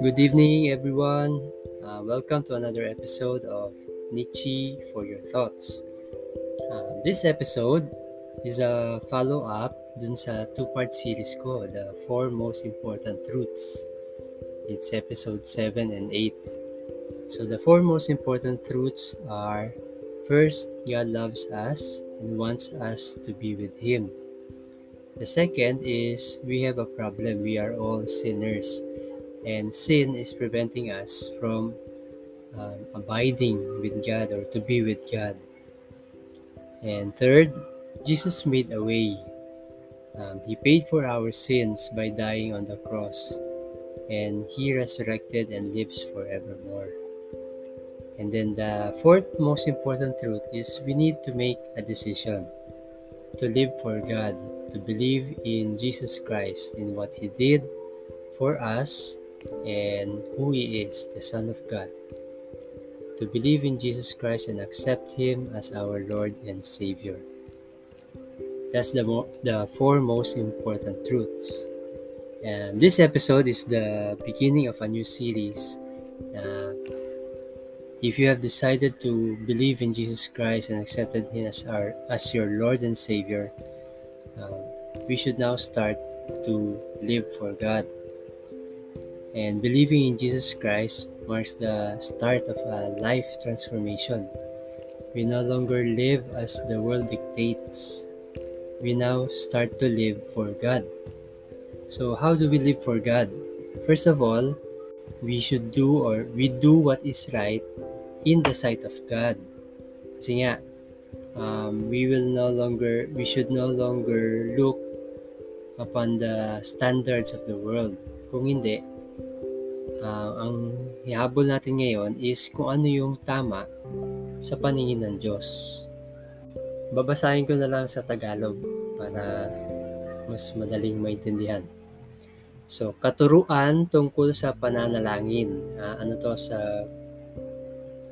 Good evening, everyone. Uh, welcome to another episode of Nietzsche for Your Thoughts. Uh, this episode is a follow-up dun sa two-part series ko, the four most important truths. It's episode 7 and 8. So the four most important truths are first, God loves us and wants us to be with Him. The second is we have a problem. We are all sinners and sin is preventing us from um, abiding with God or to be with God. And third, Jesus made a way. Um, he paid for our sins by dying on the cross, and He resurrected and lives forevermore. And then the fourth most important truth is we need to make a decision to live for God, to believe in Jesus Christ, in what He did for us, and who He is, the Son of God. To believe in Jesus Christ and accept Him as our Lord and Savior. That's the, mo- the four most important truths. And this episode is the beginning of a new series. Uh, if you have decided to believe in Jesus Christ and accepted Him as our as your Lord and Savior, um, we should now start to live for God. And believing in Jesus Christ marks the start of a life transformation. We no longer live as the world dictates. We now start to live for God. So, how do we live for God? First of all, we should do or we do what is right in the sight of God. Kasi nga, um, we will no longer, we should no longer look upon the standards of the world. Kung hindi, uh, ang hihabol natin ngayon is kung ano yung tama sa paningin ng Diyos. Babasahin ko na lang sa Tagalog para mas madaling maintindihan. So, katuruan tungkol sa pananalangin. Uh, ano to sa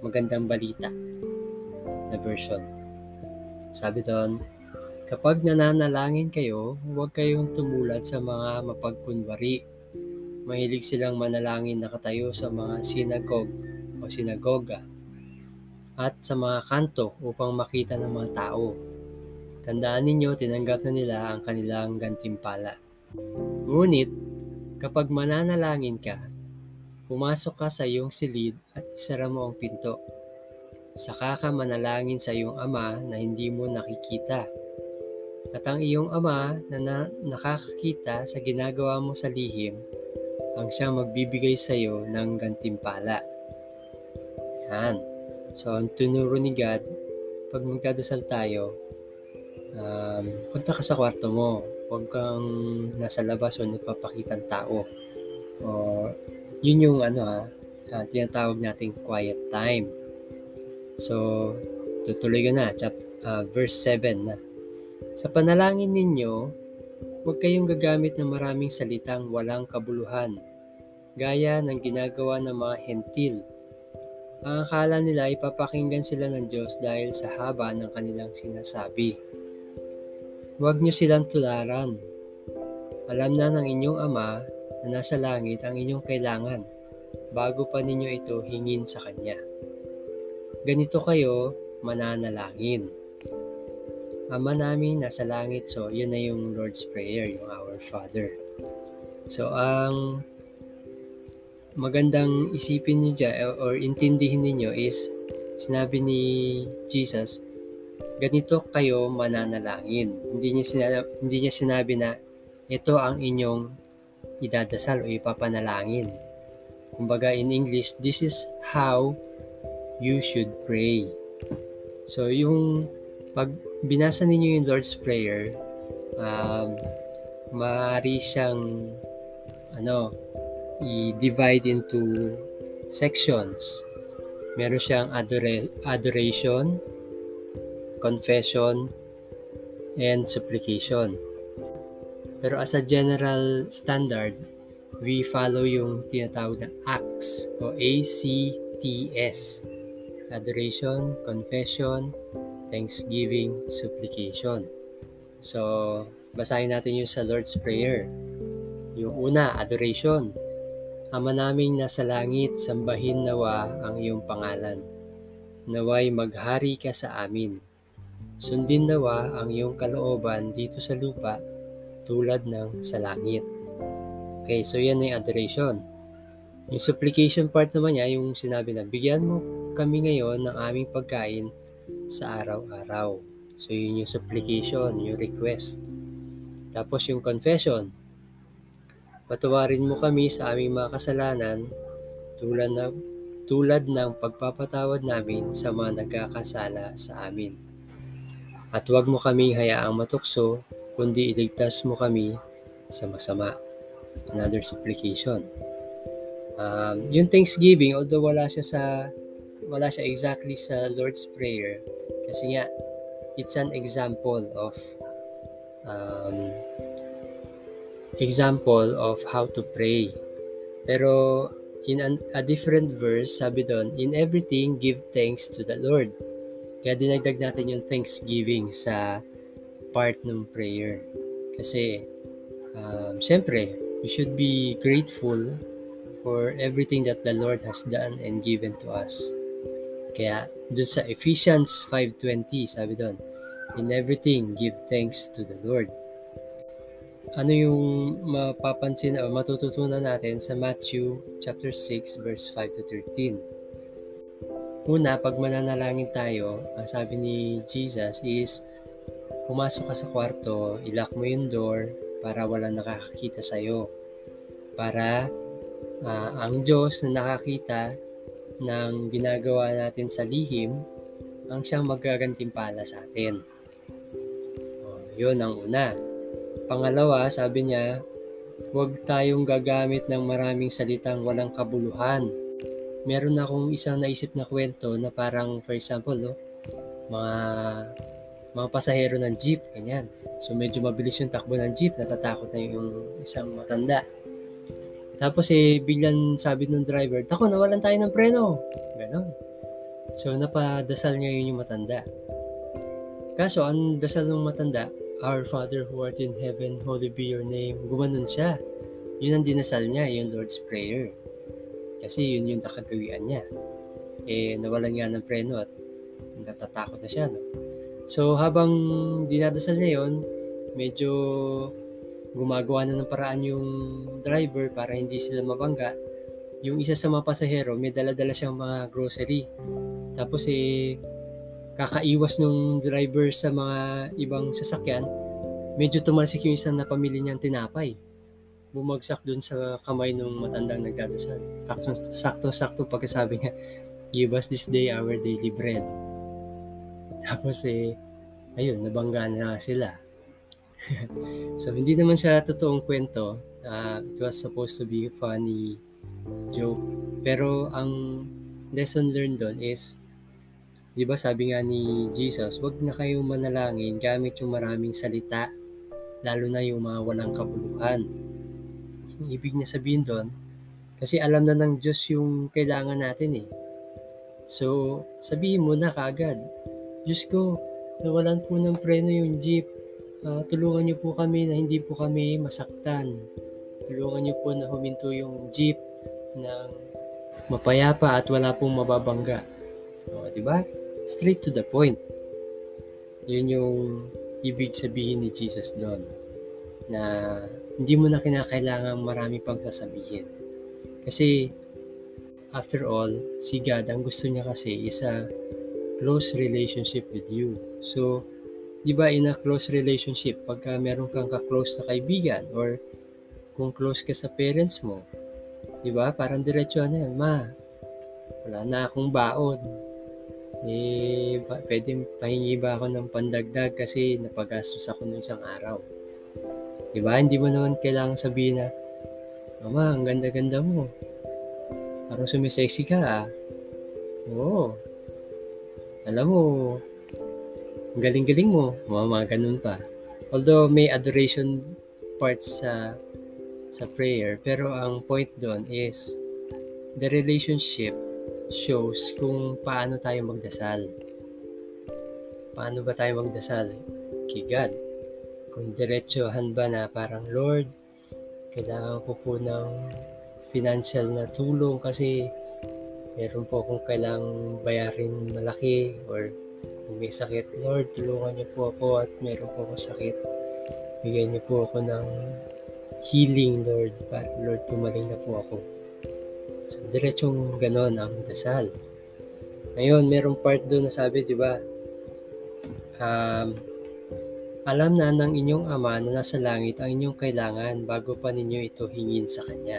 magandang balita na version. Sabi doon, kapag nananalangin kayo, huwag kayong tumulad sa mga mapagkunwari. Mahilig silang manalangin nakatayo sa mga sinagog o sinagoga at sa mga kanto upang makita ng mga tao. Tandaan ninyo, tinanggap na nila ang kanilang gantimpala. Ngunit, Kapag mananalangin ka, pumasok ka sa iyong silid at isara mo ang pinto. Saka ka manalangin sa iyong ama na hindi mo nakikita. At ang iyong ama na, na nakakakita sa ginagawa mo sa lihim, ang siyang magbibigay sa iyo ng gantimpala. Yan. So, ang tunuro ni God, pag magdadasal tayo, um, punta ka sa kwarto mo, Huwag kang nasa labas o nagpapakitang tao. O, yun yung ano ha, uh, tinatawag nating quiet time. So, tutuloy ko na, chap, uh, verse 7 na. Sa panalangin ninyo, huwag kayong gagamit ng maraming salitang walang kabuluhan, gaya ng ginagawa ng mga hentil. Ang akala nila ipapakinggan sila ng Diyos dahil sa haba ng kanilang sinasabi. Huwag niyo silang tularan. Alam na ng inyong Ama na nasa langit ang inyong kailangan bago pa ninyo ito hingin sa Kanya. Ganito kayo mananalangin. Ama namin nasa langit, so yun na yung Lord's Prayer, yung Our Father. So, ang magandang isipin niyo dyan or intindihin niyo is sinabi ni Jesus, ganito kayo mananalangin. Hindi niya sinabi, hindi niya sinabi na ito ang inyong idadasal o ipapanalangin. Kumbaga in English, this is how you should pray. So yung pag binasa ninyo yung Lord's Prayer, um, maaari siyang ano, i-divide into sections. Meron siyang adora- adoration, confession, and supplication. Pero as a general standard, we follow yung tinatawag na ACTS o ACTS. Adoration, Confession, Thanksgiving, Supplication. So, basahin natin yung sa Lord's Prayer. Yung una, Adoration. Ama naming nasa langit, sambahin nawa ang iyong pangalan. Naway maghari ka sa amin. Sundin nawa ang iyong kalooban dito sa lupa tulad ng sa langit. Okay, so yan yung adoration. Yung supplication part naman niya, yung sinabi na, bigyan mo kami ngayon ng aming pagkain sa araw-araw. So yun yung supplication, yung request. Tapos yung confession, Patawarin mo kami sa aming mga kasalanan tulad ng, tulad ng pagpapatawad namin sa mga nagkakasala sa amin. At huwag mo kaming hayaang matukso, kundi iligtas mo kami sa masama. Another supplication. Um, yung Thanksgiving, although wala siya sa wala siya exactly sa Lord's Prayer, kasi nga, it's an example of um, example of how to pray. Pero in an, a different verse, sabi doon, in everything, give thanks to the Lord. Kaya dinagdag natin yung thanksgiving sa part ng prayer. Kasi, um, syempre, we should be grateful for everything that the Lord has done and given to us. Kaya, dun sa Ephesians 5.20, sabi doon, in everything, give thanks to the Lord ano yung mapapansin o matututunan natin sa Matthew chapter 6 verse 5 to 13. Una, pag mananalangin tayo, ang sabi ni Jesus is pumasok ka sa kwarto, ilock mo yung door para walang nakakakita sa iyo. Para uh, ang Diyos na nakakita ng ginagawa natin sa lihim, ang siyang magagantimpala sa atin. Oh, yun ang una. Pangalawa, sabi niya, huwag tayong gagamit ng maraming salitang walang kabuluhan. Meron akong isang naisip na kwento na parang, for example, no, mga mga pasahero ng jeep, ganyan. So medyo mabilis yung takbo ng jeep, natatakot na yung isang matanda. Tapos eh, biglang sabi ng driver, Tako, nawalan tayo ng preno. Ganon. So napadasal ngayon yung matanda. Kaso, ang dasal ng matanda, Our Father who art in heaven, holy be your name. Gumanon siya. Yun ang dinasal niya, yung Lord's Prayer. Kasi yun yung nakagawian niya. Eh, nawalan nga ng preno at natatakot na siya. No? So, habang dinadasal niya yun, medyo gumagawa na ng paraan yung driver para hindi sila mabangga. Yung isa sa mga pasahero, may dala-dala siyang mga grocery. Tapos eh, kakaiwas nung driver sa mga ibang sasakyan, medyo tumalsik yung isang napamili niyang tinapay. Bumagsak dun sa kamay nung matandang nagdadasal. Sakto-sakto pagkasabi niya, give us this day our daily bread. Tapos eh, ayun, nabangga na sila. so, hindi naman siya totoong kwento. Uh, it was supposed to be a funny joke. Pero ang lesson learned doon is Di ba sabi nga ni Jesus, wag na kayong manalangin gamit yung maraming salita, lalo na yung mga walang kabuluhan. Yung ibig niya sabihin doon, kasi alam na ng Diyos yung kailangan natin eh. So, sabihin mo na kagad, Diyos ko, nawalan po ng preno yung jeep. Uh, tulungan niyo po kami na hindi po kami masaktan. Tulungan niyo po na huminto yung jeep ng mapayapa at wala pong mababangga. O, di ba? straight to the point. Yun yung ibig sabihin ni Jesus doon. Na hindi mo na kinakailangan marami pang sasabihin. Kasi after all, si God, ang gusto niya kasi is a close relationship with you. So, di ba in a close relationship, pagka meron kang ka-close na kaibigan or kung close ka sa parents mo, di ba, parang diretso na yan, ma, wala na akong baon eh, pwede pahingi ba ako ng pandagdag kasi napagastos ako ng isang araw. Diba? Hindi mo naman kailangan sabihin na, Mama, ang ganda-ganda mo. Parang sumisexy ka ah. Oo. Alam mo, galing-galing mo. Mga ganun pa. Although may adoration parts sa sa prayer, pero ang point doon is the relationship shows kung paano tayo magdasal. Paano ba tayo magdasal kay God? Kung diretsohan ba na parang, Lord, kailangan ko po ng financial na tulong kasi meron po akong kailangang bayarin malaki or kung may sakit, Lord, tulungan niyo po ako at meron po akong sakit. Bigyan niyo po ako ng healing, Lord. Para, Lord, kumaling na po ako. So, diretsong ganon ang dasal. Ngayon, merong part doon na sabi, di ba, um, alam na ng inyong ama na nasa langit ang inyong kailangan bago pa ninyo ito hingin sa Kanya.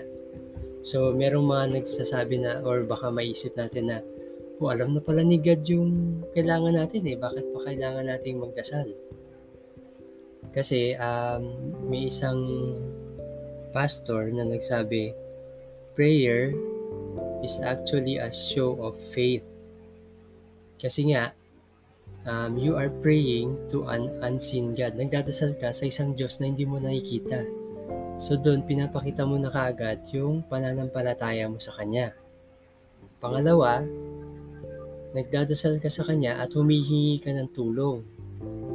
So, merong mga nagsasabi na or baka maisip natin na oh, alam na pala ni God yung kailangan natin eh. Bakit pa kailangan nating magdasal? Kasi um, may isang pastor na nagsabi, prayer is actually a show of faith. Kasi nga, um, you are praying to an unseen God. Nagdadasal ka sa isang Diyos na hindi mo nakikita. So doon, pinapakita mo na kaagad yung pananampalataya mo sa Kanya. Pangalawa, nagdadasal ka sa Kanya at humihingi ka ng tulong.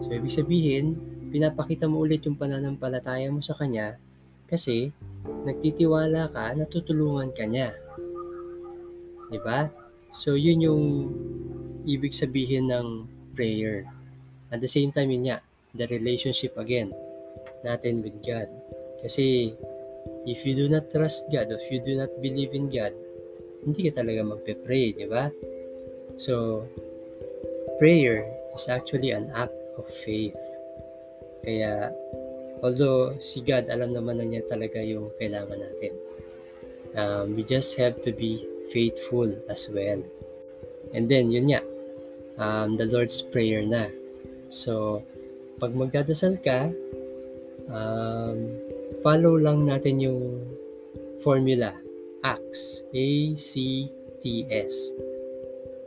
So ibig sabihin, pinapakita mo ulit yung pananampalataya mo sa Kanya kasi nagtitiwala ka na tutulungan ka niya. Di ba? So yun yung ibig sabihin ng prayer. At the same time yun nga, the relationship again natin with God. Kasi if you do not trust God, if you do not believe in God, hindi ka talaga magpe-pray, di ba? So, prayer is actually an act of faith. Kaya, although si God, alam naman na niya talaga yung kailangan natin. Um, we just have to be faithful as well. And then, yun nga, um, the Lord's Prayer na. So, pag magdadasal ka, um, follow lang natin yung formula. ACTS. A-C-T-S.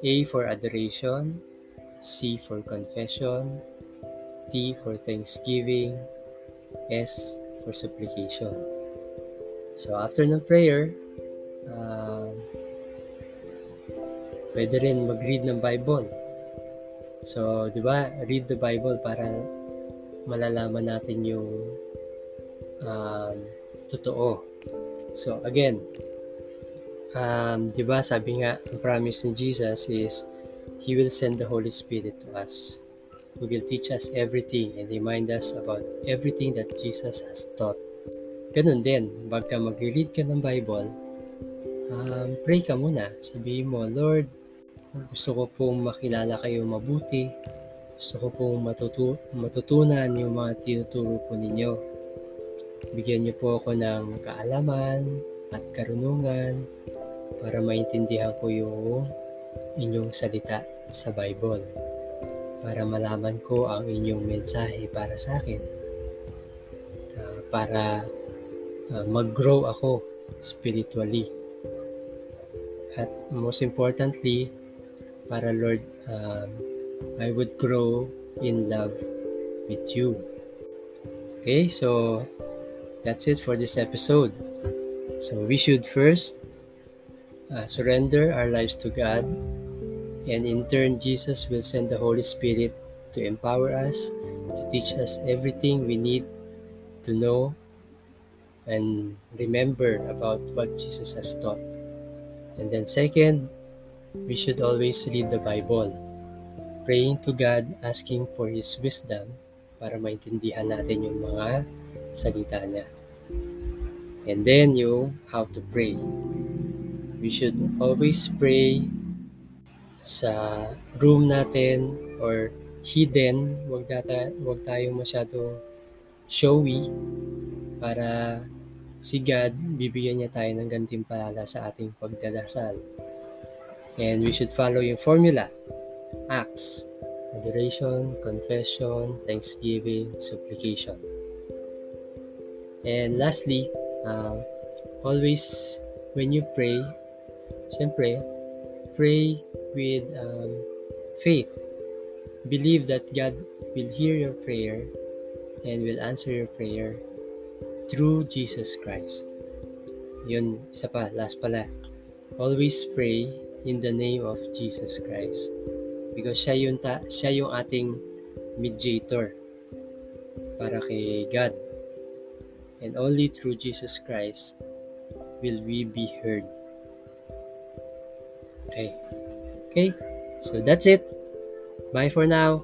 A for adoration. C for confession. T for thanksgiving. S for supplication. So, after ng prayer, uh, pwede rin mag-read ng Bible. So, di ba, read the Bible para malalaman natin yung um, totoo. So again, um, 'di ba sabi nga ang promise ni Jesus is He will send the Holy Spirit to us who will teach us everything and remind us about everything that Jesus has taught. Ganun din, bagka mag-read ka ng Bible, um, pray ka muna. Sabihin mo, Lord, gusto ko pong makilala kayo mabuti. Gusto ko pong matutu- matutunan yung mga tinuturo po ninyo Bigyan niyo po ako ng kaalaman at karunungan para maintindihan ko yung inyong salita sa Bible. Para malaman ko ang inyong mensahe para sa akin. Uh, para uh, mag-grow ako spiritually. At most importantly, para Lord, um, I would grow in love with you. Okay, so that's it for this episode. So we should first uh, surrender our lives to God, and in turn, Jesus will send the Holy Spirit to empower us, to teach us everything we need to know and remember about what Jesus has taught. And then, second, we should always read the Bible, praying to God, asking for His wisdom para maintindihan natin yung mga salita niya. And then yung how to pray. We should always pray sa room natin or hidden. Huwag, data, huwag tayong masyadong showy para si God, bibigyan niya tayo ng gantimpala sa ating pagdadasal. And we should follow yung formula. Acts, adoration, confession, thanksgiving, supplication. And lastly, uh, always when you pray, syempre, pray with um, faith. Believe that God will hear your prayer and will answer your prayer through Jesus Christ. Yun, isa pa, last pala. Always pray in the name of Jesus Christ. Because siya yung, ta- siya yung ating mediator para kay God. And only through Jesus Christ will we be heard? Okay. Okay. So that's it. Bye for now.